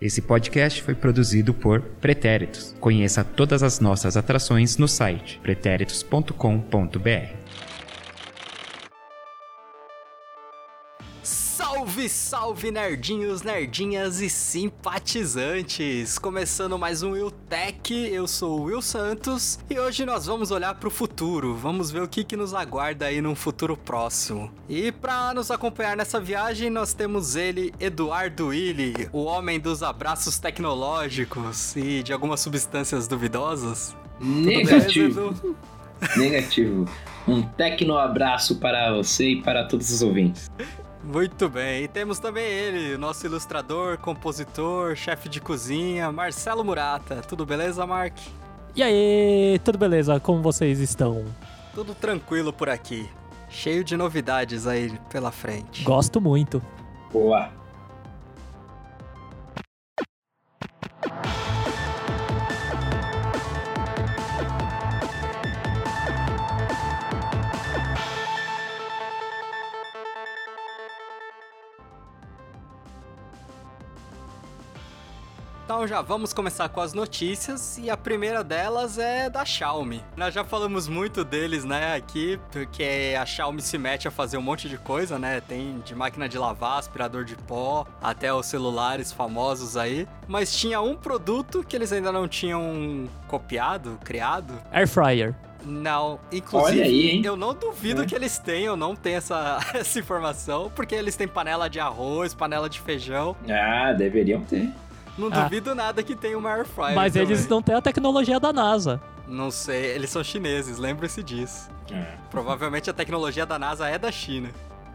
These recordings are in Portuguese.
Esse podcast foi produzido por Pretéritos. Conheça todas as nossas atrações no site pretéritos.com.br. Salve, salve, nerdinhos, nerdinhas e simpatizantes! Começando mais um Will Tech, eu sou o Will Santos e hoje nós vamos olhar para o futuro, vamos ver o que, que nos aguarda aí num futuro próximo. E para nos acompanhar nessa viagem, nós temos ele, Eduardo Willi, o homem dos abraços tecnológicos e de algumas substâncias duvidosas. Negativo. Negativo. Um tecno abraço para você e para todos os ouvintes. Muito bem, e temos também ele, nosso ilustrador, compositor, chefe de cozinha, Marcelo Murata. Tudo beleza, Mark? E aí, tudo beleza? Como vocês estão? Tudo tranquilo por aqui. Cheio de novidades aí pela frente. Gosto muito. Boa. Então já vamos começar com as notícias e a primeira delas é da Xiaomi. Nós já falamos muito deles, né, aqui, porque a Xiaomi se mete a fazer um monte de coisa, né? Tem de máquina de lavar, aspirador de pó, até os celulares famosos aí. Mas tinha um produto que eles ainda não tinham copiado, criado. Air Fryer. Não, inclusive, Olha aí, hein? eu não duvido É. que eles tenham, não tem essa, essa informação, porque eles têm panela de arroz, panela de feijão. Ah, deveriam ter. Não Ah. duvido nada que tenha uma air fryer Mas também. eles não têm a tecnologia da NASA. Não sei, eles são chineses, lembre-se disso. Provavelmente a tecnologia da NASA é da China.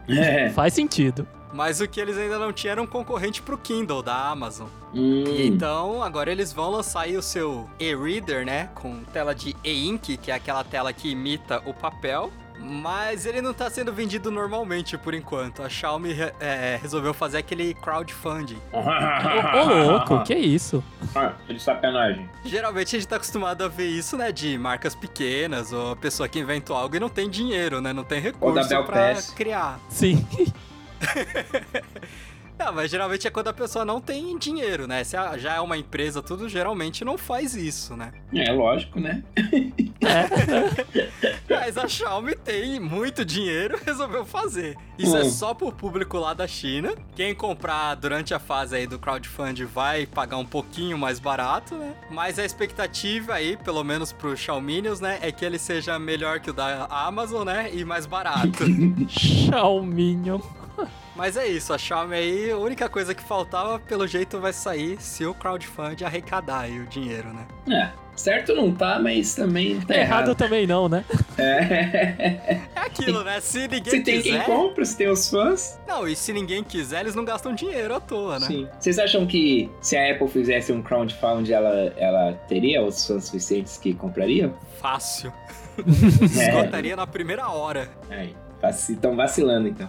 É. Faz sentido. Mas o que eles ainda não tinham era um concorrente pro Kindle da Amazon. Hum. Então, agora eles vão lançar aí o seu e-reader, né? Com tela de e-ink, que é aquela tela que imita o papel. Mas ele não tá sendo vendido normalmente por enquanto. A Xiaomi re- é, resolveu fazer aquele crowdfunding. Ô, louco, que isso? Ah, de sacanagem. Geralmente a gente tá acostumado a ver isso, né? De marcas pequenas, ou a pessoa que inventou algo e não tem dinheiro, né? Não tem recurso pra criar. Sim. Não, mas geralmente é quando a pessoa não tem dinheiro, né? Se já é uma empresa, tudo geralmente não faz isso, né? É lógico, né? Mas a Xiaomi tem muito dinheiro e resolveu fazer. Isso é Hum. só pro público lá da China. Quem comprar durante a fase aí do crowdfunding vai pagar um pouquinho mais barato, né? Mas a expectativa aí, pelo menos pro Xiaominions, né, é que ele seja melhor que o da Amazon, né, e mais barato. Xiaominho. Mas é isso, a Xiaomi aí, a única coisa que faltava, pelo jeito, vai sair se o crowdfunding arrecadar aí o dinheiro, né? É, certo não tá, mas também tá Errado errado. também não, né? É. É aquilo, né? Se ninguém Se tem quiser... quem compra, se tem os fãs. Não, e se ninguém quiser, eles não gastam dinheiro à toa, né? Sim. Vocês acham que se a Apple fizesse um crowdfunding, ela, ela teria os fãs suficientes que comprariam? Fácil. É. Esgotaria na primeira hora. Aí, estão vacilando então.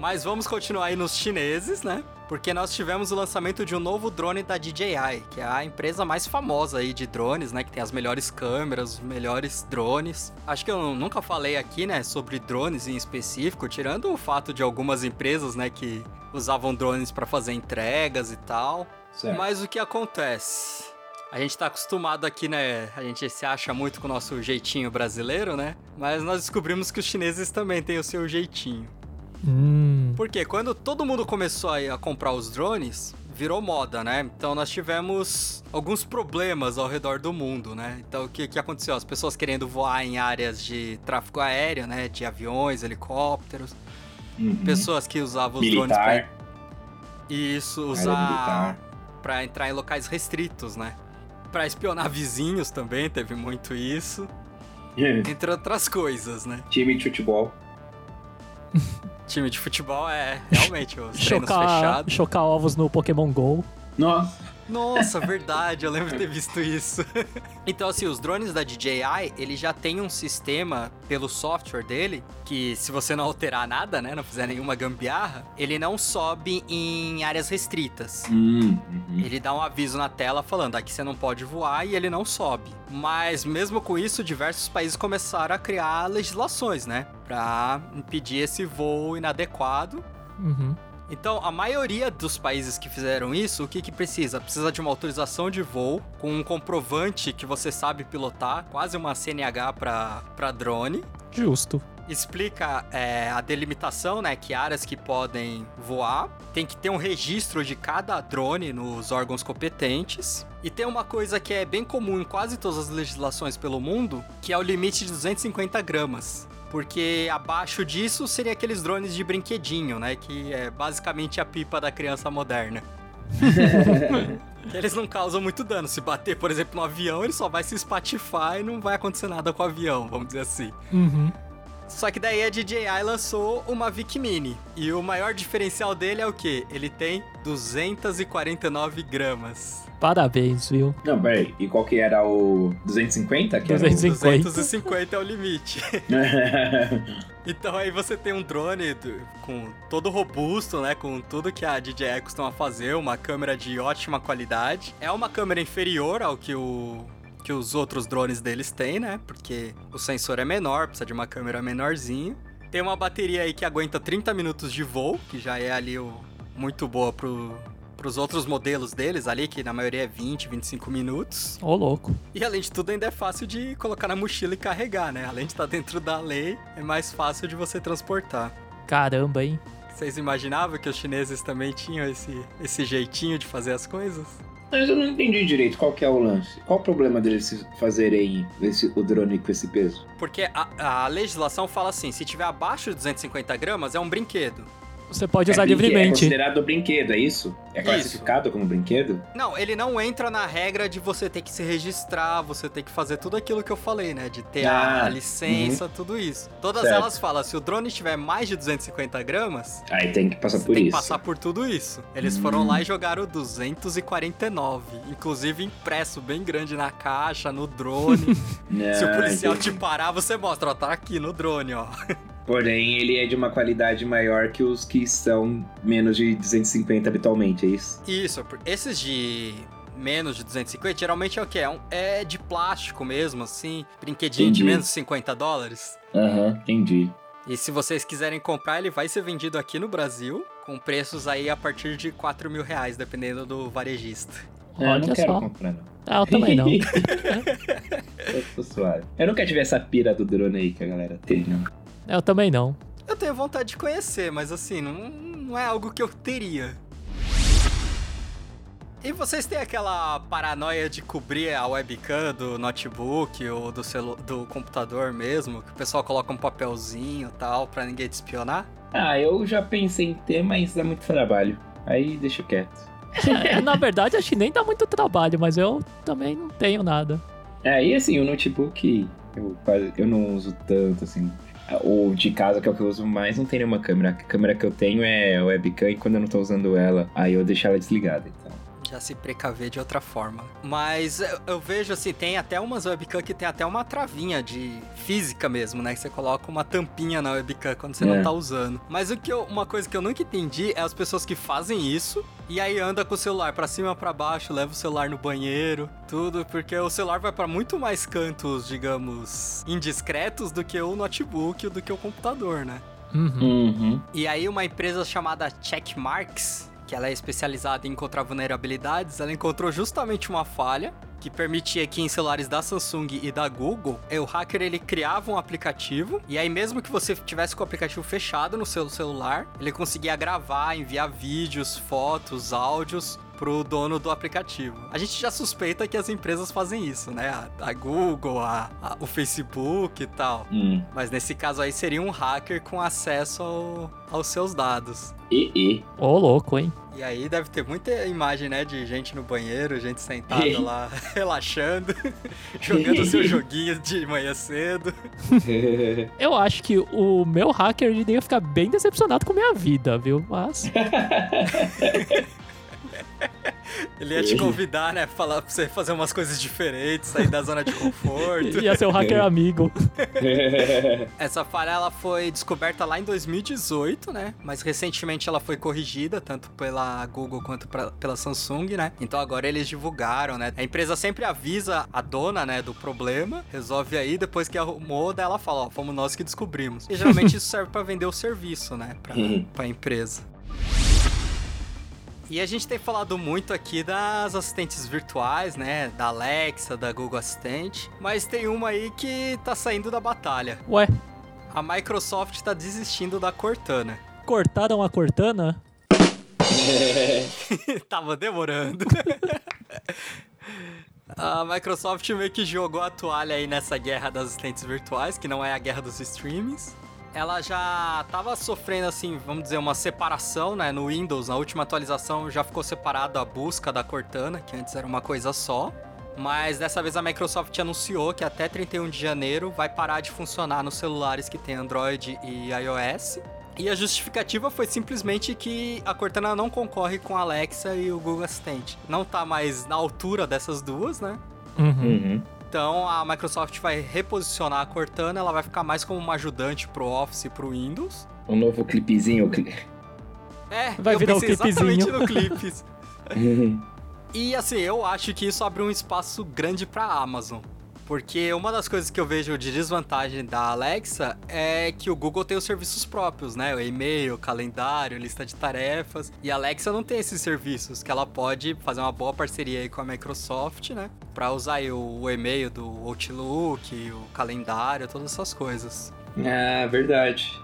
Mas vamos continuar aí nos chineses, né? Porque nós tivemos o lançamento de um novo drone da DJI, que é a empresa mais famosa aí de drones, né? Que tem as melhores câmeras, os melhores drones. Acho que eu nunca falei aqui, né, sobre drones em específico, tirando o fato de algumas empresas, né, que usavam drones para fazer entregas e tal. Certo. Mas o que acontece? A gente tá acostumado aqui, né? A gente se acha muito com o nosso jeitinho brasileiro, né? Mas nós descobrimos que os chineses também têm o seu jeitinho. Hum. Porque quando todo mundo começou a comprar os drones, virou moda, né? Então nós tivemos alguns problemas ao redor do mundo, né? Então o que, que aconteceu? As pessoas querendo voar em áreas de tráfego aéreo, né? De aviões, helicópteros. Uhum. Pessoas que usavam os drones pra... Militar. Isso, usar militar. pra entrar em locais restritos, né? Pra espionar vizinhos também, teve muito isso. Entre outras coisas, né? Time de futebol. Time de futebol é realmente os treinos Chocar, fechados. chocar ovos no Pokémon GO. Nossa. Nossa, verdade, eu lembro de ter visto isso. então, assim, os drones da DJI, ele já tem um sistema pelo software dele, que se você não alterar nada, né, não fizer nenhuma gambiarra, ele não sobe em áreas restritas. Hum, uhum. Ele dá um aviso na tela falando aqui você não pode voar e ele não sobe. Mas mesmo com isso, diversos países começaram a criar legislações, né? Pra impedir esse voo inadequado. Uhum. Então, a maioria dos países que fizeram isso, o que que precisa? Precisa de uma autorização de voo com um comprovante que você sabe pilotar, quase uma CNH para drone. Justo. Explica é, a delimitação, né? Que áreas que podem voar. Tem que ter um registro de cada drone nos órgãos competentes. E tem uma coisa que é bem comum em quase todas as legislações pelo mundo, que é o limite de 250 gramas. Porque abaixo disso seria aqueles drones de brinquedinho, né? Que é basicamente a pipa da criança moderna. Eles não causam muito dano. Se bater, por exemplo, no avião, ele só vai se espatifar e não vai acontecer nada com o avião, vamos dizer assim. Uhum. Só que daí a DJI lançou uma Vic Mini. E o maior diferencial dele é o quê? Ele tem 249 gramas. Parabéns, viu? Não, peraí. E qual que era o 250? Que 250. 250 é o limite. Era Então aí você tem um drone do- com todo robusto, né? Com tudo que a DJI costuma fazer, uma câmera de ótima qualidade. É uma câmera inferior ao que o que os outros drones deles têm, né? Porque o sensor é menor, precisa de uma câmera menorzinha. Tem uma bateria aí que aguenta 30 minutos de voo, que já é ali o muito boa pro pros outros modelos deles ali, que na maioria é 20, 25 minutos. Ô, louco. E além de tudo, ainda é fácil de colocar na mochila e carregar, né? Além de estar dentro da lei, é mais fácil de você transportar. Caramba, hein? Vocês imaginavam que os chineses também tinham esse, esse jeitinho de fazer as coisas? Mas eu não entendi direito qual que é o lance. Qual o problema deles fazerem esse, o drone com esse peso? Porque a, a legislação fala assim: se tiver abaixo de 250 gramas, é um brinquedo. Você pode usar é, É livremente. considerado brinquedo, é isso? É classificado como brinquedo? Não, ele não entra na regra de você ter que se registrar, você ter que fazer tudo aquilo que eu falei, né? De ter a, Ah, licença, tudo isso. Todas Certo. elas falam: se o drone tiver mais de 250 gramas, Aí tem que passar por tem isso. que passar por tudo isso. Eles Hum. foram lá e jogaram 249. Inclusive impresso bem grande na caixa, no drone. Se o policial te parar, você mostra, ó, tá aqui no drone, ó. Porém, ele é de uma qualidade maior que os que são menos de 250 habitualmente, é isso? Isso, por- esses de menos de 250, geralmente é o quê? É, um- é de plástico mesmo, assim. Brinquedinho de Entendi. menos de 50 dólares. Aham, entendi. E se vocês quiserem comprar, ele vai ser vendido aqui no Brasil, com preços aí a partir de 4 mil reais, dependendo do varejista. É, eu não quero só. comprar, não. Ah, eu também não. eu tô suave. Eu nunca tive essa pira do drone aí que a galera tem, não. Eu também não. Eu tenho vontade de conhecer, mas assim, não, não é algo que eu teria. E vocês têm aquela paranoia de cobrir a webcam do notebook ou do, celu do computador mesmo? Que o pessoal coloca um papelzinho e tal pra ninguém te espionar? Ah, eu já pensei em ter, mas dá muito trabalho. Aí deixa quieto. É, na verdade, acho que nem dá muito trabalho, mas eu também não tenho nada. É, e assim, o notebook eu, quase, eu não uso tanto, assim. O de casa, que é o que eu uso mais, não tem nenhuma câmera. A câmera que eu tenho é webcam e quando eu não tô usando ela, aí eu deixo ela desligada. Já se precaver de outra forma. Mas eu, eu vejo assim, tem até umas webcam que tem até uma travinha de física mesmo, né? Que você coloca uma tampinha na webcam quando você É. não tá usando. Mas o que eu- uma coisa que eu nunca entendi é as pessoas que fazem isso e aí anda com o celular pra cima pra baixo, leva o celular no banheiro, tudo, porque o celular vai pra muito mais cantos, digamos, indiscretos do que o notebook ou do que o computador, né? Uhum. Uhum. E aí uma empresa chamada Checkmarks, que ela é especializada em encontrar vulnerabilidades, ela encontrou justamente uma falha que permitia que em celulares da Samsung e da Google, eh, o hacker ele criava um aplicativo e aí mesmo que você tivesse com o aplicativo fechado no seu celular, ele conseguia gravar, enviar vídeos, fotos, áudios pro dono do aplicativo. A gente já suspeita que as empresas fazem isso, né? A, a Google, a- a- o Facebook e tal. Hum. Mas nesse caso aí seria um hacker com acesso ao- aos seus dados. E, e. Ô, louco, hein? E aí deve ter muita imagem, né, de gente no banheiro, gente sentada lá, relaxando, jogando seu joguinho de manhã cedo. Eu acho que o meu hacker ele ia ficar bem decepcionado com a minha vida, viu? Mas. Ele ia te convidar, né, falar pra você fazer umas coisas diferentes, sair da zona de conforto. ia ser o hacker amigo. Essa falha ela foi descoberta lá em 2018, né? Mas recentemente ela foi corrigida, tanto pela Google quanto pra- pela Samsung, né? Então agora eles divulgaram, né? A empresa sempre avisa a dona, né, do problema, resolve aí, depois que arrumou, daí ela fala, ó, fomos nós que descobrimos. E geralmente isso serve pra vender o serviço, né, pra, pra empresa. E a gente tem falado muito aqui das assistentes virtuais, né? Da Alexa, da Google Assistente. Mas tem uma aí que tá saindo da batalha. Ué, A Microsoft tá desistindo da Cortana. cortaram a Cortana? Tava demorando. A Microsoft meio que jogou a toalha aí nessa guerra das assistentes virtuais, que não é a guerra dos streamings. Ela já tava sofrendo, assim, vamos dizer, uma separação, né? No Windows, na última atualização, já ficou separado a busca da Cortana, que antes era uma coisa só. Mas dessa vez a Microsoft anunciou que até 31 de janeiro vai parar de funcionar nos celulares que tem Android e iOS. E a justificativa foi simplesmente que a Cortana não concorre com a Alexa e o Google Assistente. Não tá mais na altura dessas duas, né? Uhum. Uhum. Então a Microsoft vai reposicionar a Cortana, ela vai ficar mais como uma ajudante pro Office e pro Windows. Um novo clipezinho. cli- É, Vai eu virar o pensei exatamente clipezinho. no Clips. E assim, eu acho que isso abre um espaço grande pra Amazon. Porque uma das coisas que eu vejo de desvantagem da Alexa é que o Google tem os serviços próprios, né? O e-mail, calendário, lista de tarefas. E a Alexa não tem esses serviços, que ela pode fazer uma boa parceria aí com a Microsoft, né? Pra usar aí o, o e-mail do Outlook, o calendário, todas essas coisas. ah, verdade.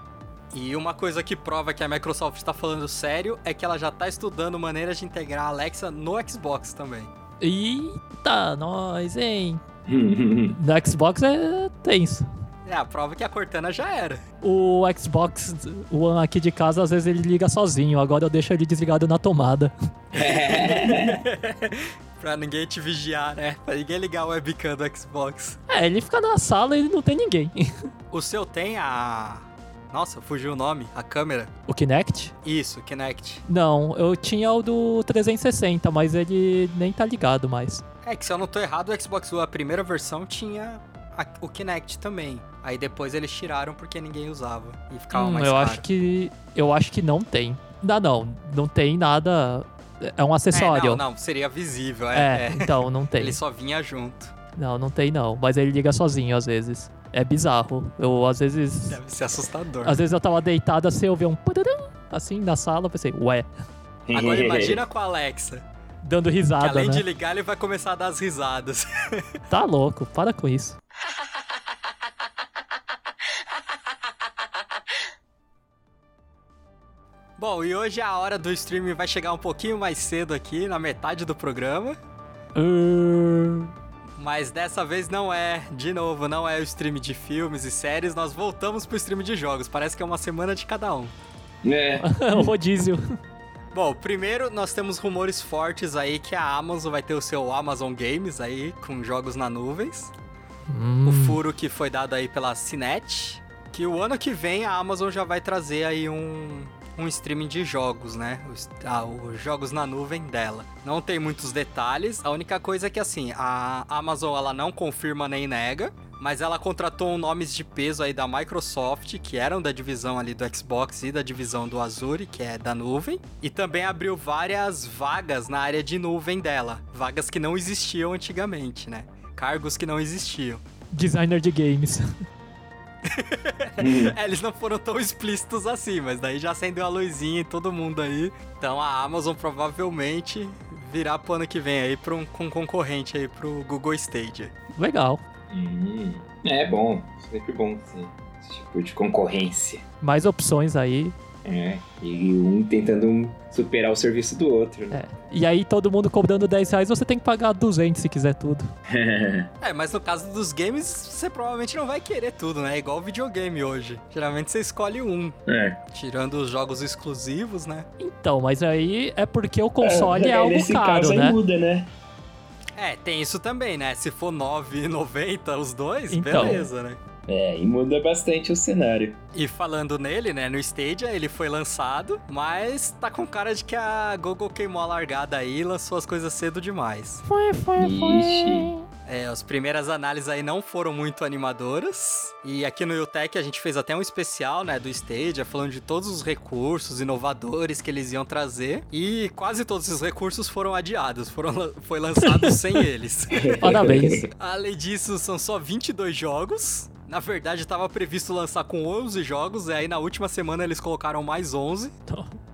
E uma coisa que prova que a Microsoft tá falando sério é que ela já tá estudando maneiras de integrar a Alexa no Xbox também. Eita, nós, hein? No Xbox é tenso. É, a prova é que a Cortana já era. O Xbox One aqui de casa, às vezes ele liga sozinho. Agora eu deixo ele desligado na tomada. Pra ninguém te vigiar, né? Pra ninguém ligar o webcam do Xbox. É, ele fica na sala e não tem ninguém. O seu tem a. Nossa, fugiu o nome. A câmera. O Kinect? Isso, Kinect. Não, eu tinha o do 360, mas ele nem tá ligado mais. É que se eu não tô errado, o Xbox One, a primeira versão, tinha a- o Kinect também. Aí depois eles tiraram porque ninguém usava. E ficava Hum, mais eu caro. acho que. Eu acho que não tem. Não, não, não tem nada. É um É, acessório. não, não, seria visível. É, É, é. então, não tem. Ele só vinha junto. Não, não tem não. Mas ele liga sozinho às vezes. É bizarro. Eu, às vezes. Deve ser assustador. Às vezes eu tava deitado assim, eu vi um. Assim na sala, eu pensei, ué, Agora imagina com a Alexa. dando Que risada, além né? de ligar, ele vai começar a dar as risadas. Tá louco, para com isso. Bom, e hoje a hora do streaming vai chegar um pouquinho mais cedo aqui, na metade do programa. Uh, Mas dessa vez não é, de novo, não é o stream de filmes e séries, nós voltamos pro stream de jogos. Parece que é uma semana de cada um. É. o rodízio. Bom, primeiro nós temos rumores fortes aí que a Amazon vai ter o seu Amazon Games aí, com jogos na nuvens. Hum, O furo que foi dado aí pela Cinet, que o ano que vem a Amazon já vai trazer aí um, um streaming de jogos, né? Os, ah, os jogos na nuvem dela. Não tem muitos detalhes, a única coisa é que assim, a Amazon ela não confirma nem nega, mas ela contratou nomes de peso aí da Microsoft, que eram da divisão ali do Xbox e da divisão do Azure, que é da nuvem, e também abriu várias vagas na área de nuvem dela, vagas que não existiam antigamente, né? Cargos que não existiam. designer de games. É, eles não foram tão explícitos assim, mas daí já acendeu a luzinha em todo mundo aí. Então a Amazon provavelmente virá pro ano que vem aí pra um, com um concorrente aí pro Google Stadia. Legal. Hum, é bom, sempre bom sim. Esse tipo de concorrência. Mais opções aí. É, e um tentando superar o serviço do outro, né? É. E aí todo mundo cobrando 10 reais, você tem que pagar 200 se quiser tudo. É, mas no caso dos games, você provavelmente não vai querer tudo, né? É igual videogame hoje. Geralmente você escolhe um, É. tirando os jogos exclusivos, né? Então, mas aí é porque o console é, É, algo nesse caro, caso aí né? muda, né? É, tem isso também, né? Se for R$ 9,90 os dois, Então. beleza, né? É, e muda bastante o cenário. E falando nele, né, no Stadia, ele foi lançado, mas tá com cara de que a Google queimou a largada aí e lançou as coisas cedo demais. Foi, foi, Ixi. É, as primeiras análises aí não foram muito animadoras. E aqui no UTech a gente fez até um especial, né, do Stadia, falando de todos os recursos inovadores que eles iam trazer. E quase todos esses recursos foram adiados, foram, foi lançado sem eles. Parabéns. Além disso, são só 22 jogos. Na verdade, estava previsto lançar com 11 jogos, e aí na última semana eles colocaram mais 11.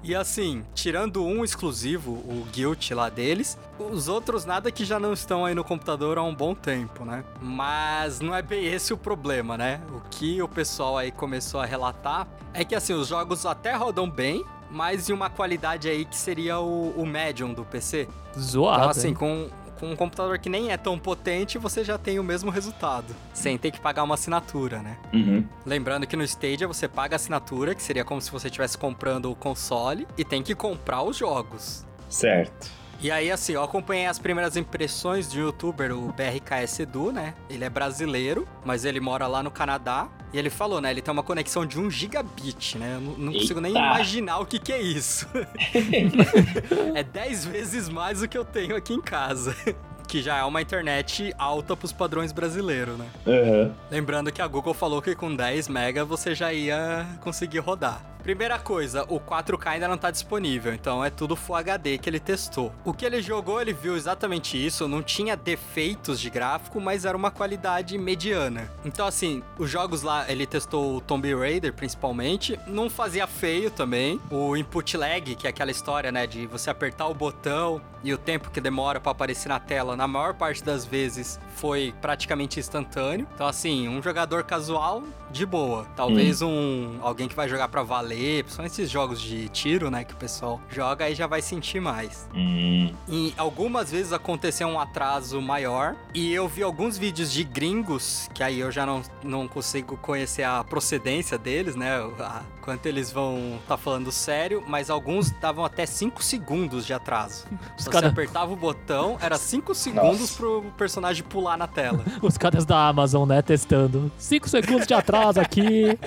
E assim, tirando um exclusivo, o Guilt lá deles, os outros nada que já não estão aí no computador há um bom tempo, né? Mas não é bem esse o problema, né? O que o pessoal aí começou a relatar é que assim, os jogos até rodam bem, mas em uma qualidade aí que seria o, o Medium do PC. Zoado. Então, assim, hein? com, com um computador que nem é tão potente, você já tem o mesmo resultado, sem ter que pagar uma assinatura, né? Uhum. Lembrando que no Stadia você paga a assinatura, que seria como se você estivesse comprando o console, e tem que comprar os jogos. Certo. E aí, assim, eu acompanhei as primeiras impressões de um youtuber, o BRKS Edu, né? Ele é brasileiro, mas ele mora lá no Canadá. E ele falou, né? Ele tem uma conexão de 1 gigabit, né? Eu não, consigo nem imaginar o que, que é isso. é 10 vezes mais do que eu tenho aqui em casa. Que já é uma internet alta pros padrões brasileiros, né? Aham. Lembrando que a Google falou que com 10 mega você já ia conseguir rodar. Primeira coisa, o 4K ainda não tá disponível, então é tudo Full HD que ele testou. O que ele jogou, ele viu exatamente isso, não tinha defeitos de gráfico, mas era uma qualidade mediana. Então assim, os jogos lá, ele testou o Tomb Raider principalmente, não fazia feio também. O input lag, que é aquela história, né, de você apertar o botão e o tempo que demora pra aparecer na tela, na maior parte das vezes foi praticamente instantâneo. Então assim, um jogador casual de boa. Talvez um alguém que vai jogar pra valer, são esses jogos de tiro, né, que o pessoal joga aí já vai sentir mais. Hum. E algumas vezes aconteceu um atraso maior. E eu vi alguns vídeos de gringos, que aí eu já não, não consigo conhecer a procedência deles, né? A, quanto eles vão tá falando sério, mas alguns davam até 5 segundos de atraso. Os Você cara- apertava o botão, era 5 segundos Nossa. pro personagem pular na tela. Os caras da Amazon, né, testando. 5 segundos de atraso aqui.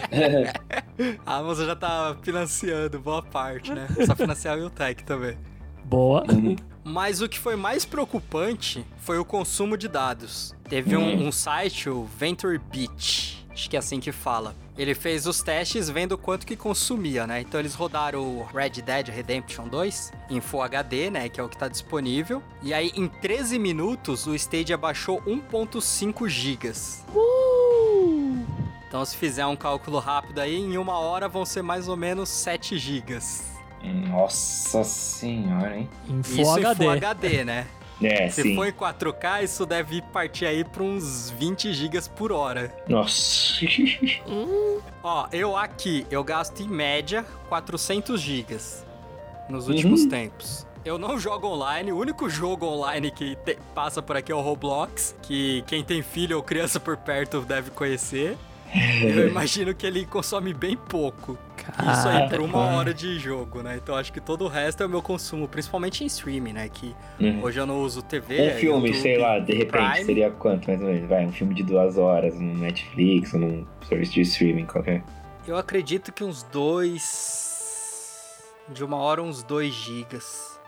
A Amazon já tá financiando boa parte, né? Só financiar o Tech também. Boa. Mas o que foi mais preocupante foi o consumo de dados. Teve um, um site, o Venture Beach, acho que é assim que fala. Ele fez os testes vendo quanto que consumia, né? Então eles rodaram o Red Dead Redemption 2 em Full HD, né? Que é o que tá disponível. E aí, em 13 minutos, o Stadia baixou 1.5 gigas. Uh! Então, se fizer um cálculo rápido aí, em uma hora vão ser mais ou menos 7 gigas. Nossa senhora, hein? Em Full Isso HD. em Full HD, né? É, Se sim. for em 4K, isso deve partir aí pra uns 20 gigas por hora. Nossa. Ó, eu aqui, eu gasto em média 400 gigas nos últimos Uhum. tempos. Eu não jogo online, o único jogo online que te- passa por aqui é o Roblox, que quem tem filho ou criança por perto deve conhecer. Eu imagino que ele consome bem pouco. Isso aí por uma hora de jogo, né? Então acho que todo o resto é o meu consumo, principalmente em streaming, né? Que Uhum. hoje eu não uso TV. Um filme, YouTube, sei lá, de repente, Prime. seria quanto mais ou menos? Vai, um filme de duas horas no Netflix ou num serviço de streaming qualquer. Eu acredito que uns dois. De uma hora, uns 2 gigas.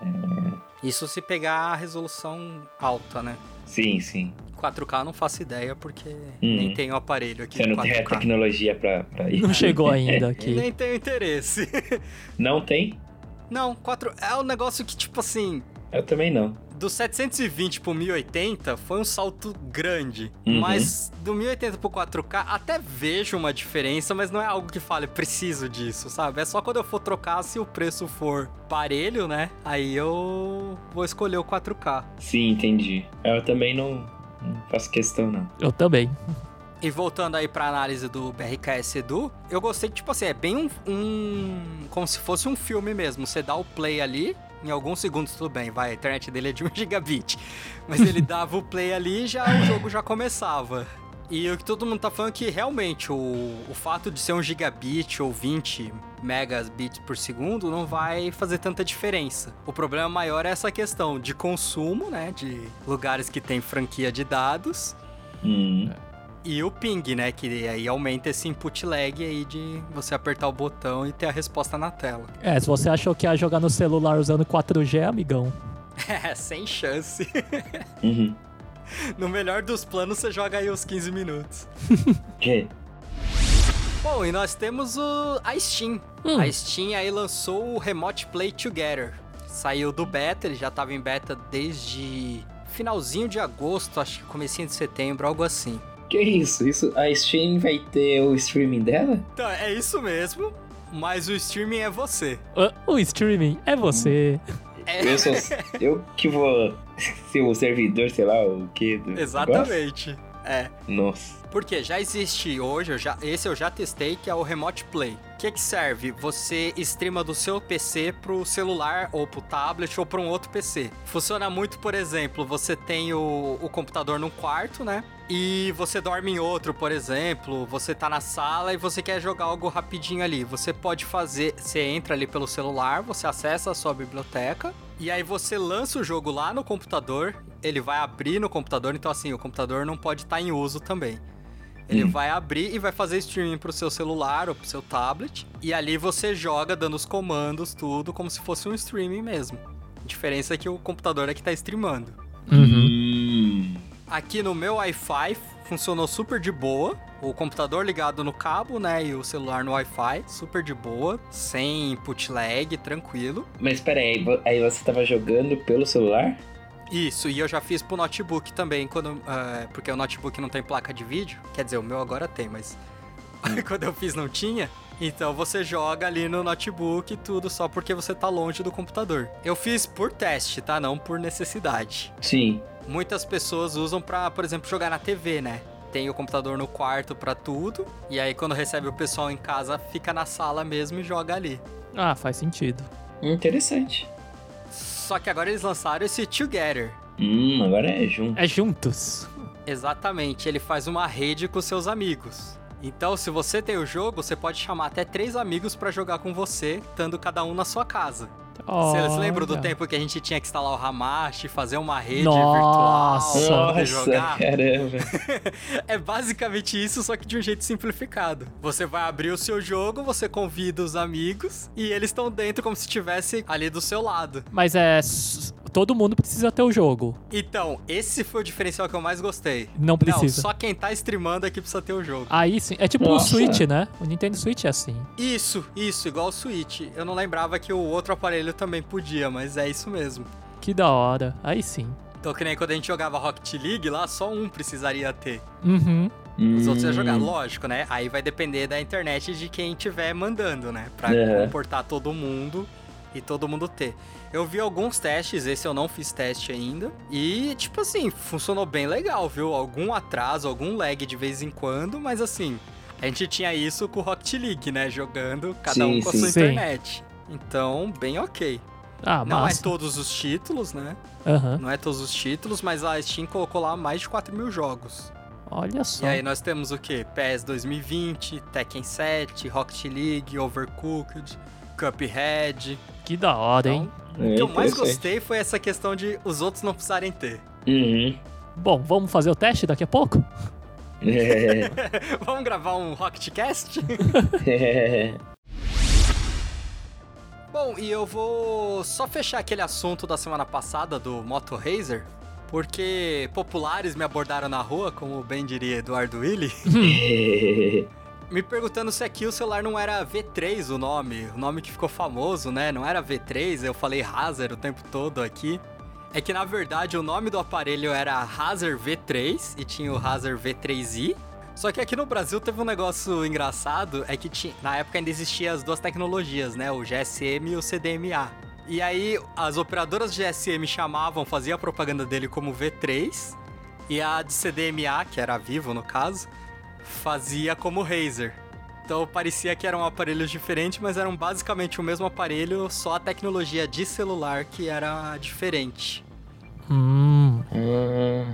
Isso se pegar a resolução alta, né? Sim, sim. 4K eu não faço ideia porque nem tenho aparelho aqui Você não tem a 4K. tecnologia pra, pra ir. Não chegou ainda aqui. nem tenho interesse. Não tem? não, 4 é um negócio que, tipo assim, Eu também não. Do 720 pro 1080 foi um salto grande. Uhum. Mas do 1080 pro 4K até vejo uma diferença, mas não é algo que fale, preciso disso, sabe? É só quando eu for trocar, se o preço for parelho, né? Aí eu vou escolher o 4K. Sim, entendi. Eu também não, não faço questão, não. Eu também. E voltando aí pra análise do BRKS Edu, eu gostei que, tipo assim, é bem um, um- como se fosse um filme mesmo. Você dá o play ali, em alguns segundos tudo bem, vai, a internet dele é de 1 gigabit. Mas ele dava o play ali e já o jogo já começava. E o que todo mundo tá falando é que realmente o, o fato de ser 1 gigabit ou 20 megabits por segundo não vai fazer tanta diferença. O problema maior é essa questão de consumo, né? De lugares que tem franquia de dados. Hum. E o ping, né? Que aí aumenta esse input lag aí de você apertar o botão e ter a resposta na tela. É, se você achou que ia jogar no celular usando 4G, amigão. É, sem chance. Uhum. No melhor dos planos, você joga aí os 15 minutos. Que? Bom, e nós temos o, a Steam. Hum. A Steam aí lançou o Remote Play Together. Saiu do beta, ele já tava em beta desde finalzinho de agosto, acho que comecinho de setembro, algo assim. Que isso? Isso? A Steam vai ter o streaming dela? Então, é isso mesmo. Mas o streaming é você. O, o streaming é você. É, Eu, sou, eu que vou ser o servidor, sei lá, o quê? do negócio? É. Nossa. Porque já existe hoje, eu já, esse eu já testei, que é o Remote Play. O que, que serve? Você streama do seu PC pro celular, ou pro tablet, ou pra um outro PC. Funciona muito, por exemplo, você tem o, o computador num quarto, né? E você dorme em outro, por exemplo. Você tá na sala e você quer jogar algo rapidinho ali. Você pode fazer. Você entra ali pelo celular, você acessa a sua biblioteca. E aí você lança o jogo lá no computador. Ele vai abrir no computador. Então, assim, o computador não pode estar em uso também. Ele Hum. vai abrir e vai fazer streaming pro seu celular ou pro seu tablet. E ali você joga dando os comandos, tudo, como se fosse um streaming mesmo. A diferença é que o computador é que tá streamando. Uhum. Hum. Aqui no meu Wi-Fi funcionou super de boa. O computador ligado no cabo, né? E o celular no Wi-Fi, super de boa, sem input lag, tranquilo. Mas pera aí, aí você tava jogando pelo celular? Isso, e eu já fiz pro notebook também, quando, eh, porque o notebook não tem placa de vídeo. Quer dizer, o meu agora tem, mas quando eu fiz não tinha. Então você joga ali no notebook e tudo só porque você tá longe do computador. Eu fiz por teste, tá? Não por necessidade. Sim. Muitas pessoas usam pra, por exemplo, jogar na TV, né? Tem o computador no quarto pra tudo, e aí quando recebe o pessoal em casa, fica na sala mesmo e joga ali. Ah, faz sentido. Interessante. Só que agora eles lançaram esse Together. Hum, agora é junto. É juntos. Exatamente, ele faz uma rede com seus amigos. Então, se você tem o jogo, você pode chamar até três amigos pra jogar com você, estando cada um na sua casa. Vocês lembram do tempo que a gente tinha que instalar o Hamashi, fazer uma rede Nossa. virtual pra poder jogar? caramba. É basicamente isso, só que de um jeito simplificado. Você vai abrir o seu jogo, você convida os amigos e eles estão dentro como se estivesse ali do seu lado. Mas é. Todo mundo precisa ter o jogo. Então, esse foi o diferencial que eu mais gostei. Não precisa. Não, só quem tá streamando é que precisa ter o jogo. Aí sim. É tipo o Nossa. Switch, né? O Nintendo Switch é assim. Isso, isso, igual o Switch. Eu não lembrava que o outro aparelho também podia, mas é isso mesmo. Que da hora. Aí sim. Então, que nem quando a gente jogava Rocket League, lá só um precisaria ter. Uhum. Os outros iam jogar. Hum. Lógico, né? Aí vai depender da internet de quem estiver mandando, né? Pra Uhum. comportar todo mundo e todo mundo ter. Eu vi alguns testes, esse eu não fiz teste ainda. E, tipo assim, funcionou bem legal, viu? Algum atraso, algum lag de vez em quando, mas assim, a gente tinha isso com o Rocket League, né? Jogando cada Sim, um com a sim. sua Sim. internet. Então, bem ok. Ah, Não é massa. todos os títulos, né? Aham. Não é todos os títulos, mas a Steam colocou lá mais de 4 mil jogos. Olha só. E aí nós temos o que? PES 2020, Tekken 7, Rocket League, Overcooked, Cuphead. Que da hora, hein? Então, É o que eu mais gostei foi essa questão de os outros não precisarem ter. Uhum. Bom, vamos fazer o teste daqui a pouco? É. Vamos gravar um Rocket Cast? Bom, e eu vou só fechar aquele assunto da semana passada do Moto Razer, porque populares me abordaram na rua, como bem diria Eduardo Willi, me perguntando se aqui o celular não era V3 o nome, o nome que ficou famoso, né? Não era V3, eu falei Razer o tempo todo aqui. É que na verdade o nome do aparelho era Razer V3 e tinha o Razer V3i. Só que aqui no Brasil teve um negócio engraçado, é que tinha, na época ainda existiam as duas tecnologias, né? O GSM e o CDMA. E aí as operadoras GSM chamavam, fazia a propaganda dele como V3, e a de CDMA, que era Vivo no caso, fazia como Razer. Então parecia que eram aparelhos diferentes, mas eram basicamente o mesmo aparelho, só a tecnologia de celular que era diferente. Hum. Hum.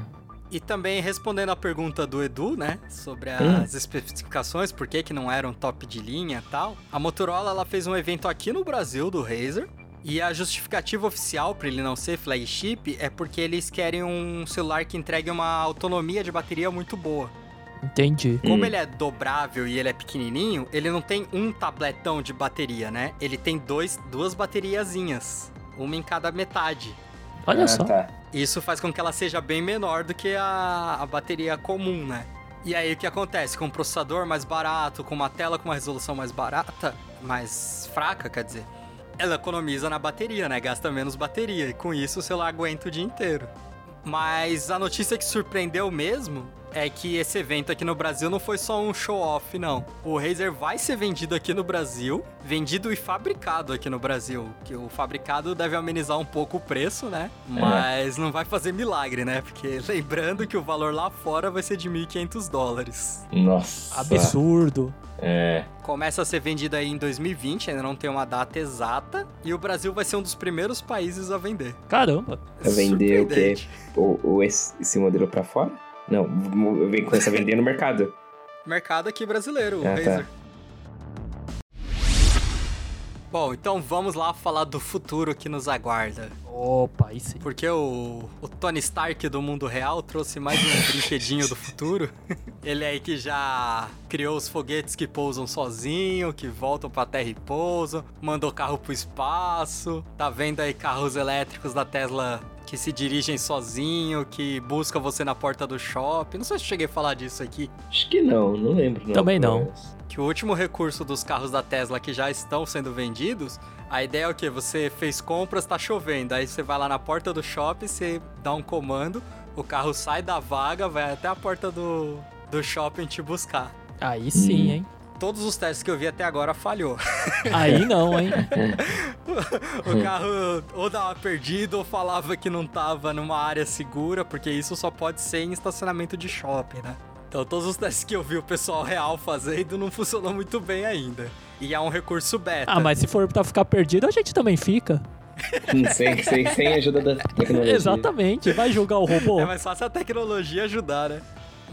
E também respondendo a pergunta do Edu, né, sobre Hum. as especificações, por que, que não eram top de linha e tal. A Motorola ela fez um evento aqui no Brasil do Razer. E a justificativa oficial para ele não ser flagship é porque eles querem um celular que entregue uma autonomia de bateria muito boa. Entendi. Como Hum. ele é dobrável e ele é pequenininho, ele não tem um tabletão de bateria, né? Ele tem dois, duas bateriazinhas, uma em cada metade. Olha Ah, só. Tá. Isso faz com que ela seja bem menor do que a, a bateria comum, né? E aí o que acontece? Com um processador mais barato, com uma tela com uma resolução mais barata, mais fraca, quer dizer, ela economiza na bateria, né? Gasta menos bateria. E com isso o celular aguenta o dia inteiro. Mas a notícia que surpreendeu mesmo é que esse evento aqui no Brasil não foi só um show-off, não. O Razer vai ser vendido aqui no Brasil, vendido e fabricado aqui no Brasil. Que o fabricado deve amenizar um pouco o preço, né? Mas não vai fazer milagre, né? Porque lembrando que o valor lá fora vai ser de 1.500 dólares. Nossa. Absurdo. É. Começa a ser vendido aí em 2020, ainda não tem uma data exata. E o Brasil vai ser um dos primeiros países a vender. Caramba. Pra vender o quê? O, o esse, esse modelo pra fora? Não, eu venho começar a vender no mercado. Mercado aqui brasileiro, o Ah, tá. Razer. Bom, então vamos lá falar do futuro que nos aguarda. Opa, aí sim. Porque o, o Tony Stark do mundo real trouxe mais um brinquedinho do futuro. Ele aí que já criou os foguetes que pousam sozinho, que voltam pra terra e pousam, mandou carro pro espaço, tá vendo aí carros elétricos da Tesla que se dirigem sozinho, que busca você na porta do shopping. Não sei se eu cheguei a falar disso aqui. Acho que não, não lembro. Não, Também não. Mas- que o último recurso dos carros da Tesla que já estão sendo vendidos, a ideia é o quê? Você fez compras, tá chovendo, aí você vai lá na porta do shopping, você dá um comando, o carro sai da vaga, vai até a porta do, do shopping te buscar. Aí sim, Hum. hein? Todos os testes que eu vi até agora falhou. Aí não, hein? o carro ou dava perdido ou falava que não tava numa área segura, porque isso só pode ser em estacionamento de shopping, né? Então todos os testes que eu vi o pessoal real fazendo não funcionou muito bem ainda. E é um recurso beta. Ah, mas se for pra ficar perdido, a gente também fica. sem, sem, sem ajuda da tecnologia. Exatamente. Vai julgar o robô? É mais fácil a tecnologia ajudar, né?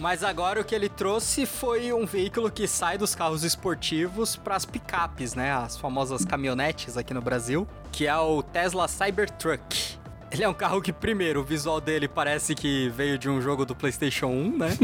Mas agora o que ele trouxe foi um veículo que sai dos carros esportivos para as picapes, né? As famosas caminhonetes aqui no Brasil, que é o Tesla Cybertruck. Ele é um carro que, primeiro, o visual dele parece que veio de um jogo do PlayStation 1, né?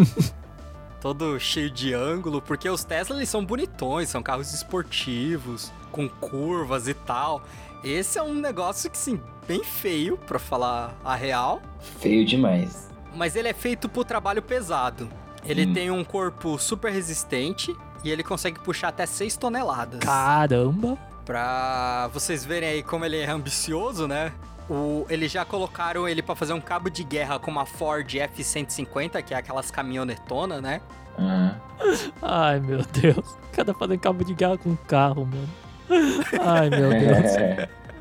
Todo cheio de ângulo, porque os Tesla eles são bonitões, são carros esportivos, com curvas e tal. Esse é um negócio que, sim, bem feio, pra falar a real Feio demais. Mas ele é feito pro trabalho pesado. Ele Hum. tem um corpo super resistente e ele consegue puxar até 6 toneladas. Caramba. Pra vocês verem aí como ele é ambicioso, né? O, eles já colocaram ele pra fazer um cabo de guerra com uma Ford F-150, que é aquelas caminhonetonas, né? Ah, Ai, meu Deus. Cada fazendo cabo de guerra com carro, mano. Ai, meu Deus.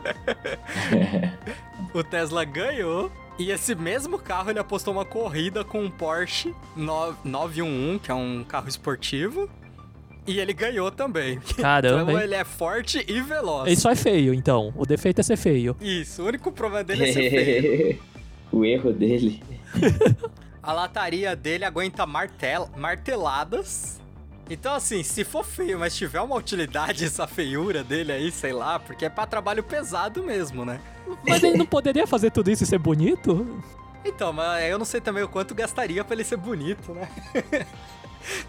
O Tesla ganhou. E esse mesmo carro ele apostou uma corrida com um Porsche 9- 911, que é um carro esportivo. E ele ganhou também. Caramba, Então hein? ele é forte e veloz. Ele só é feio, então. O defeito é ser feio. Isso, o único problema dele é ser feio. o erro dele. A lataria dele aguenta martel marteladas. Então, assim, se for feio, mas tiver uma utilidade essa feiura dele aí, sei lá, porque é pra trabalho pesado mesmo, né? Mas ele não poderia fazer tudo isso e ser bonito? Então, mas eu não sei também o quanto gastaria pra ele ser bonito, né?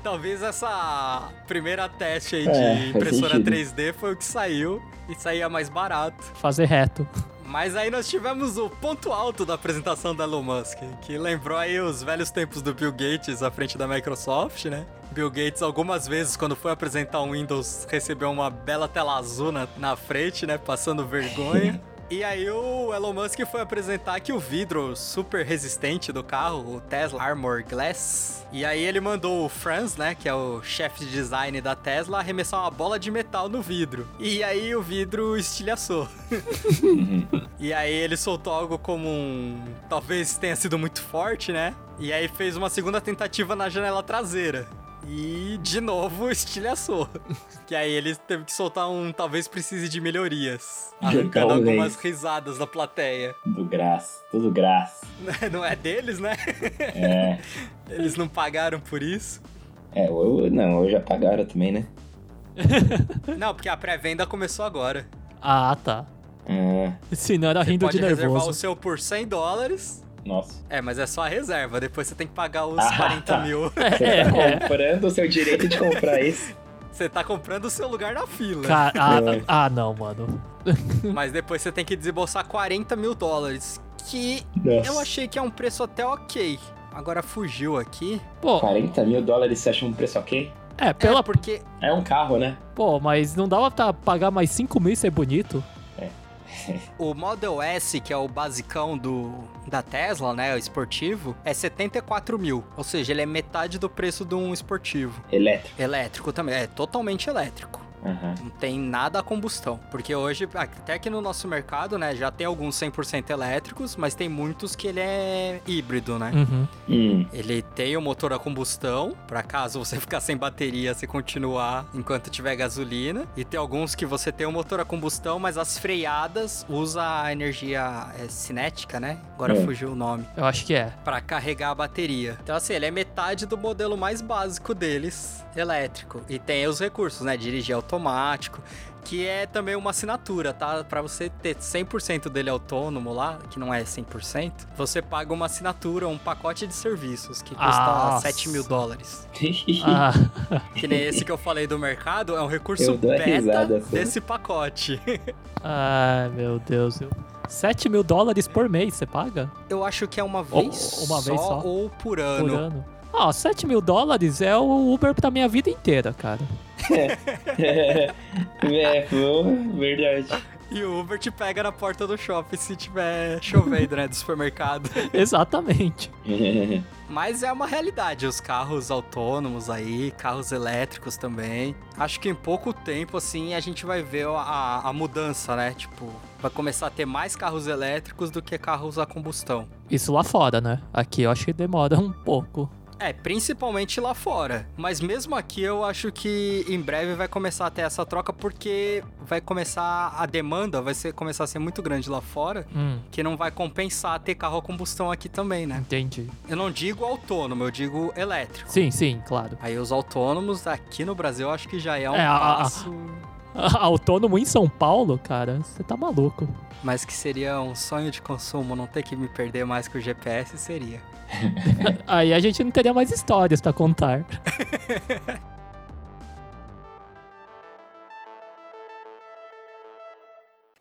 Talvez essa primeira teste aí É, de faz impressora sentido. 3D foi o que saiu e saía mais barato. Fazer reto. Mas aí nós tivemos o ponto alto da apresentação da Elon Musk, que lembrou aí os velhos tempos do Bill Gates à frente da Microsoft, né? Bill Gates algumas vezes, quando foi apresentar um Windows, recebeu uma bela tela azul na, na frente, né? Passando vergonha. E aí o Elon Musk foi apresentar que o vidro super resistente do carro, o Tesla Armor Glass. E aí ele mandou o Franz, né, que é o chefe de design da Tesla, arremessar uma bola de metal no vidro. E aí o vidro estilhaçou. E aí ele soltou algo como um. Talvez tenha sido muito forte, né? E aí fez uma segunda tentativa na janela traseira. E de novo estilhaçou. que aí ele teve que soltar um. Talvez precise de melhorias. Arrancando Talvez. algumas risadas da plateia. Do graça, tudo graça. Não é deles, né? É. Eles não pagaram por isso. É, eu, não, eu já pagaram também, né? Não, porque a pré-venda começou agora. Ah, tá. Ah, Se não era Você rindo pode de reservar nervoso. o seu por 100 dólares. Nossa. É, mas é só a reserva. Depois você tem que pagar os Ah, 40 tá. mil. Você É, tá é. comprando o seu direito de comprar isso? Você tá comprando o seu lugar na fila. Ca- ah, É. ah, não, mano. Mas depois você tem que desembolsar 40 mil dólares. Que Nossa. eu achei que é um preço até ok. Agora fugiu aqui. Pô, 40 mil dólares você acha um preço ok? é, pela. É porque. É um carro, né? Pô, mas não dava pra pagar mais 5 mil e ser bonito? O Model S, que é o basicão do, da Tesla, né? O esportivo, é 74 mil. Ou seja, ele é metade do preço de um esportivo. Elétrico. Elétrico também, é totalmente elétrico. Aham. Não tem nada a combustão. Porque hoje, até que no nosso mercado, né, já tem alguns 100% elétricos, mas tem muitos que ele é híbrido, né? Uhum. Hum. Ele tem o motor a combustão, para caso você ficar sem bateria, você continuar enquanto tiver gasolina. E tem alguns que você tem o motor a combustão, mas as freadas usa a energia é, cinética, né? Agora É. fugiu o nome. Eu acho que é. Pra carregar a bateria. Então, assim, ele é metade do modelo mais básico deles, elétrico. E tem os recursos, né? Dirigir automático, que é também uma assinatura, tá? Pra você ter 100% dele autônomo lá, que não é 100%, você paga uma assinatura, um pacote de serviços, que custa Nossa. 7 mil dólares. Ah, Que nem esse que eu falei do mercado, é um recurso Eu beta risada só. desse pacote. ai, meu Deus. 7 mil dólares por mês você paga? Eu acho que é uma vez, uma vez só? ou por ano. Por ano? Ah, 7 mil dólares é o Uber da minha vida inteira, cara. é, pô, verdade. E o Uber te pega na porta do shopping se tiver chovendo, né? Do supermercado. Exatamente. Mas é uma realidade, os carros autônomos aí, carros elétricos também. Acho que em pouco tempo, assim, a gente vai ver a, a mudança, né? Tipo, vai começar a ter mais carros elétricos do que carros a combustão. Isso lá fora, né? Aqui eu acho que demora um pouco. É, principalmente lá fora. Mas mesmo aqui eu acho que em breve vai começar a ter essa troca porque vai começar a demanda, vai ser, começar a ser muito grande lá fora, Hum, que não vai compensar ter carro a combustão aqui também, né? entendi. Eu não digo autônomo, eu digo elétrico. Sim, sim, claro. Aí os autônomos aqui no Brasil eu acho que já é um É, a- a- passo, Autônomo em São Paulo, cara, você tá maluco. mas que seria um sonho de consumo, não ter que me perder mais que o GPS seria. Aí a gente não teria mais histórias pra contar.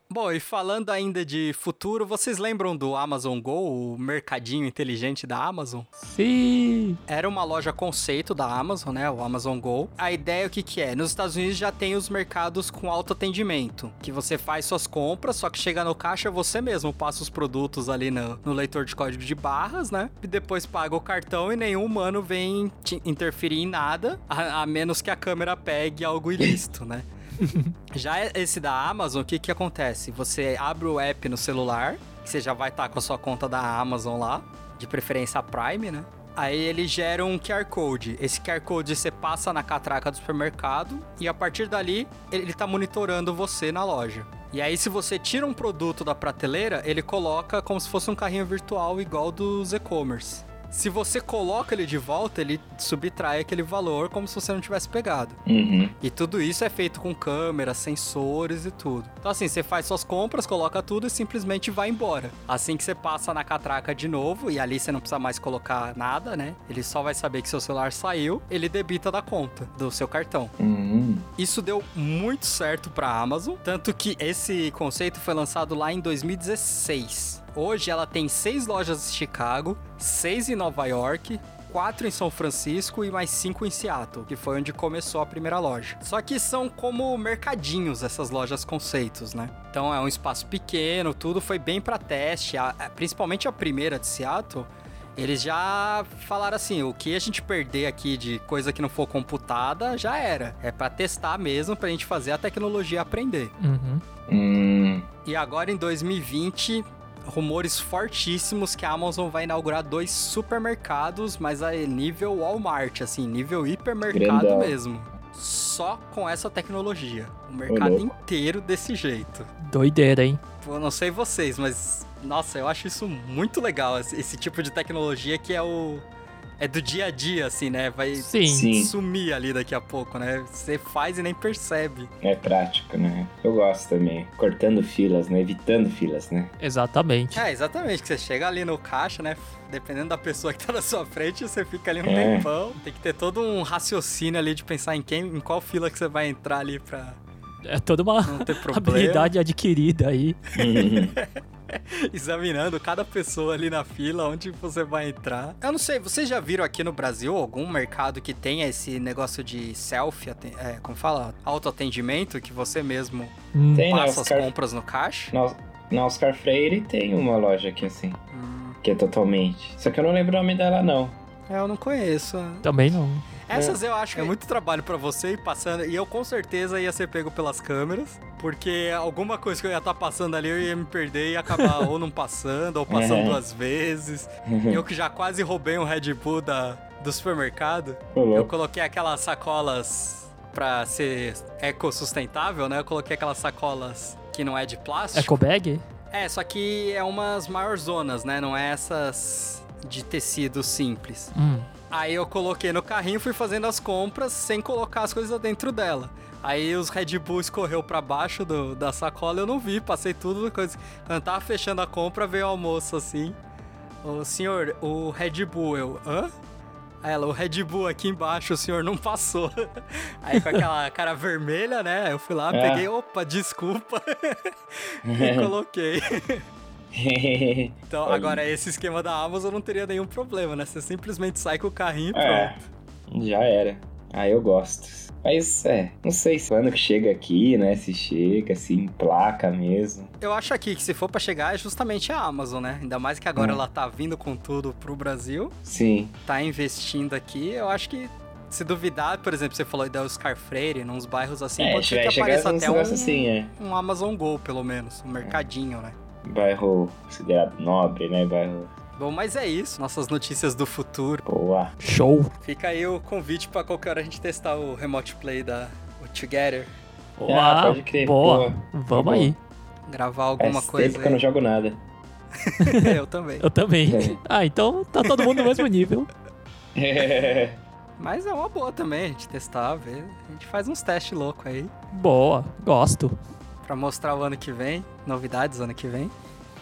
Bom, e falando ainda de futuro, vocês lembram do Amazon Go, o mercadinho inteligente da Amazon? Sim. Era uma loja conceito da Amazon, né? O Amazon Go. A ideia o que que é? Nos Estados Unidos já tem os mercados com autoatendimento, que você faz suas compras, só que chega no caixa você mesmo passa os produtos ali no, no leitor de código de barras, né? E depois paga o cartão e nenhum humano vem te interferir em nada, a, a menos que a câmera pegue algo ilícito, né? Já esse da Amazon, o que que acontece? Você abre o app no celular, que você já vai estar com a sua conta da Amazon lá, de preferência a Prime, né? Aí ele gera um QR Code. Esse QR Code você passa na catraca do supermercado e a partir dali ele tá monitorando você na loja. E aí se você tira um produto da prateleira, ele coloca como se fosse um carrinho virtual igual dos e-commerce. Se você coloca ele de volta, ele subtrai aquele valor como se você não tivesse pegado. Uhum. E tudo isso é feito com câmeras, sensores e tudo. Então, assim, você faz suas compras, coloca tudo e simplesmente vai embora. Assim que você passa na catraca de novo, e ali você não precisa mais colocar nada, né? Ele só vai saber que seu celular saiu, ele debita da conta do seu cartão. Uhum. Isso deu muito certo pra Amazon, tanto que esse conceito foi lançado lá em 2016. Hoje ela tem seis lojas em Chicago, seis em Nova York, quatro em São Francisco e mais cinco em Seattle, que foi onde começou a primeira loja. Só que são como mercadinhos essas lojas conceitos, né? Então é um espaço pequeno, tudo foi bem para teste, a- a- principalmente a primeira de Seattle. Eles já falaram assim, o que a gente perder aqui de coisa que não for computada já era. É para testar mesmo, pra gente fazer a tecnologia aprender. Uhum. Hum. E agora em 2020, rumores fortíssimos que a Amazon vai inaugurar dois supermercados, mas a nível Walmart, assim, nível hipermercado Grandão. mesmo. Só com essa tecnologia. O mercado inteiro desse jeito. Doideira, hein? Eu não sei vocês, mas nossa, eu acho isso muito legal, esse, esse tipo de tecnologia que é o é do dia a dia assim, né? Vai Sim. Sumir ali daqui a pouco, né? Você faz e nem percebe. É prático, né? Eu gosto também. Cortando filas, né? Evitando filas, né? Exatamente. É, exatamente, que você chega ali no caixa, né? Dependendo da pessoa que tá na sua frente, você fica ali um É. tempão. Tem que ter todo um raciocínio ali de pensar em quem, em qual fila que você vai entrar ali pra É toda uma habilidade adquirida aí. examinando cada pessoa ali na fila, onde você vai entrar. Eu não sei, vocês já viram aqui no Brasil algum mercado que tenha esse negócio de selfie, é, como fala? Autoatendimento, que você mesmo Hum, Tem, né? passa Os as compras no caixa? Na Oscar Freire tem uma loja aqui assim, Hum, que é totalmente. Só que eu não lembro o nome dela, não. é, eu não conheço. Também não. Essas eu acho que é muito trabalho pra você ir passando. E eu com certeza ia ser pego pelas câmeras. Porque alguma coisa que eu ia estar passando ali, eu ia me perder e ia acabar ou não passando, ou passando É. duas vezes. E eu que já quase roubei um Red Bull da, do supermercado. Eu coloquei aquelas sacolas pra ser ecossustentável, né? Eu coloquei aquelas sacolas que não é de plástico. Eco bag? É, só que é umas maior zonas, né? Não é essas de tecido simples. Hum. Aí eu coloquei no carrinho, fui fazendo as compras sem colocar as coisas dentro dela. Aí os Red Bull escorreu pra baixo do- da sacola, eu não vi, passei tudo. Coisa... Quando eu tava fechando a compra, veio o moço assim. Ô senhor, o Red Bull, eu. Hã? Aí ela, o Red Bull aqui embaixo, o senhor não passou. Aí com aquela cara vermelha, né? Eu fui lá, Ah. peguei, opa, desculpa. e coloquei. Então, agora, esse esquema da Amazon não teria nenhum problema, né? Você simplesmente sai com o carrinho e pronto. É, já era. Ah, eu gosto. Mas é, não sei se quando que chega aqui, né? Se chega, se em placa mesmo. Eu acho aqui que se for pra chegar é justamente a Amazon, né? Ainda mais que agora Hum. ela tá vindo com tudo pro Brasil, Sim. tá investindo aqui. Eu acho que se duvidar, por exemplo, você falou da Oscar Freire, nos bairros assim, é, pode ser que apareça até um, assim, é. um Amazon Go, pelo menos, um mercadinho, né? Bairro considerado nobre, né? Bairro. Bom, mas é isso, nossas notícias do futuro. Boa. Show. Fica aí o convite pra qualquer hora a gente testar o Remote Play da o Together, Ah, Ah, pode crer, boa. boa. Vamos Boa. aí. gravar alguma Faz coisa tempo que eu não aí. jogo nada. eu também. Eu também. É. Ah, então tá todo mundo no mesmo nível. Mas é uma boa também a gente testar, ver. A gente faz uns testes loucos aí. Boa. Gosto. Pra mostrar o ano que vem, novidades ano que vem.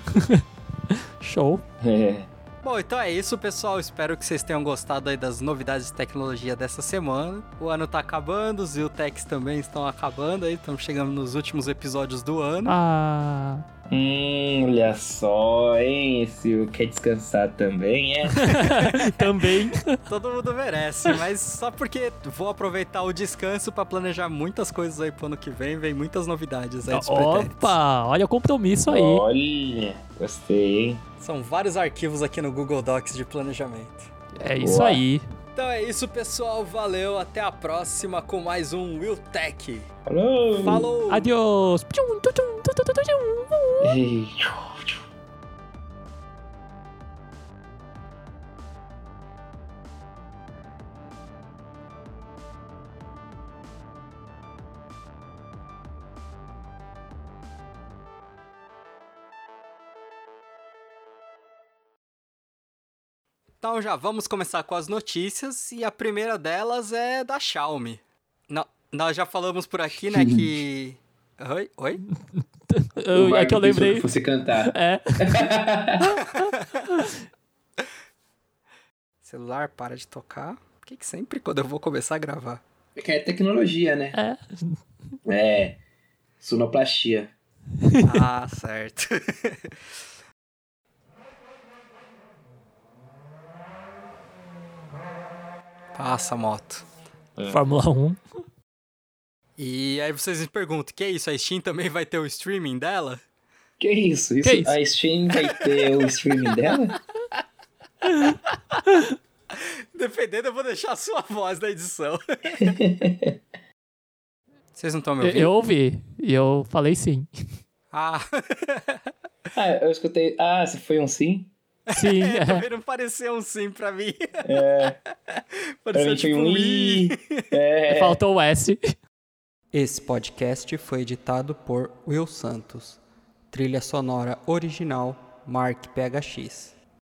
Show. É. Bom, então é isso, pessoal. Espero que vocês tenham gostado aí das novidades de tecnologia dessa semana. O ano tá acabando, os Viltecs também estão acabando aí, estamos chegando nos últimos episódios do ano. Ah. Hum, olha só, hein? Se o quer descansar também, é. Também. Todo mundo merece, mas só porque vou aproveitar o descanso pra planejar muitas coisas aí pro ano que vem, vem muitas novidades aí. Opa, olha o compromisso aí. Olha, gostei, hein? São vários arquivos aqui no Google Docs de planejamento. É isso Boa. aí. Então é isso, pessoal. Valeu. Até a próxima com mais um Will Tech. Falou! Falou! Adiós. Ei, Então já vamos começar com as notícias e a primeira delas é da Xiaomi. No- nós já falamos por aqui, né, que... Oi? Oi? Eu, é que eu lembrei. Você cantar. É. Celular, para de tocar. Por que, que sempre quando eu vou começar a gravar? É que é tecnologia, né? É. É. Sonoplastia. Ah, certo. Passa a moto. Fórmula 1. E aí vocês me perguntam, que é isso? A Steam também vai ter o streaming dela? Que isso? isso Que isso? A Steam vai ter o streaming dela? Dependendo, eu vou deixar a sua voz na edição. Vocês não estão me Eu, ouvindo? eu ouvi. E eu falei sim. Ah, Ah, eu escutei. Ah, se foi um sim? Sim, é. também não pareceu um sim pra mim. É. Pareceu tipo um um i. i. É. Faltou o S. Esse podcast foi editado por Will Santos. Trilha sonora original Mark PHX.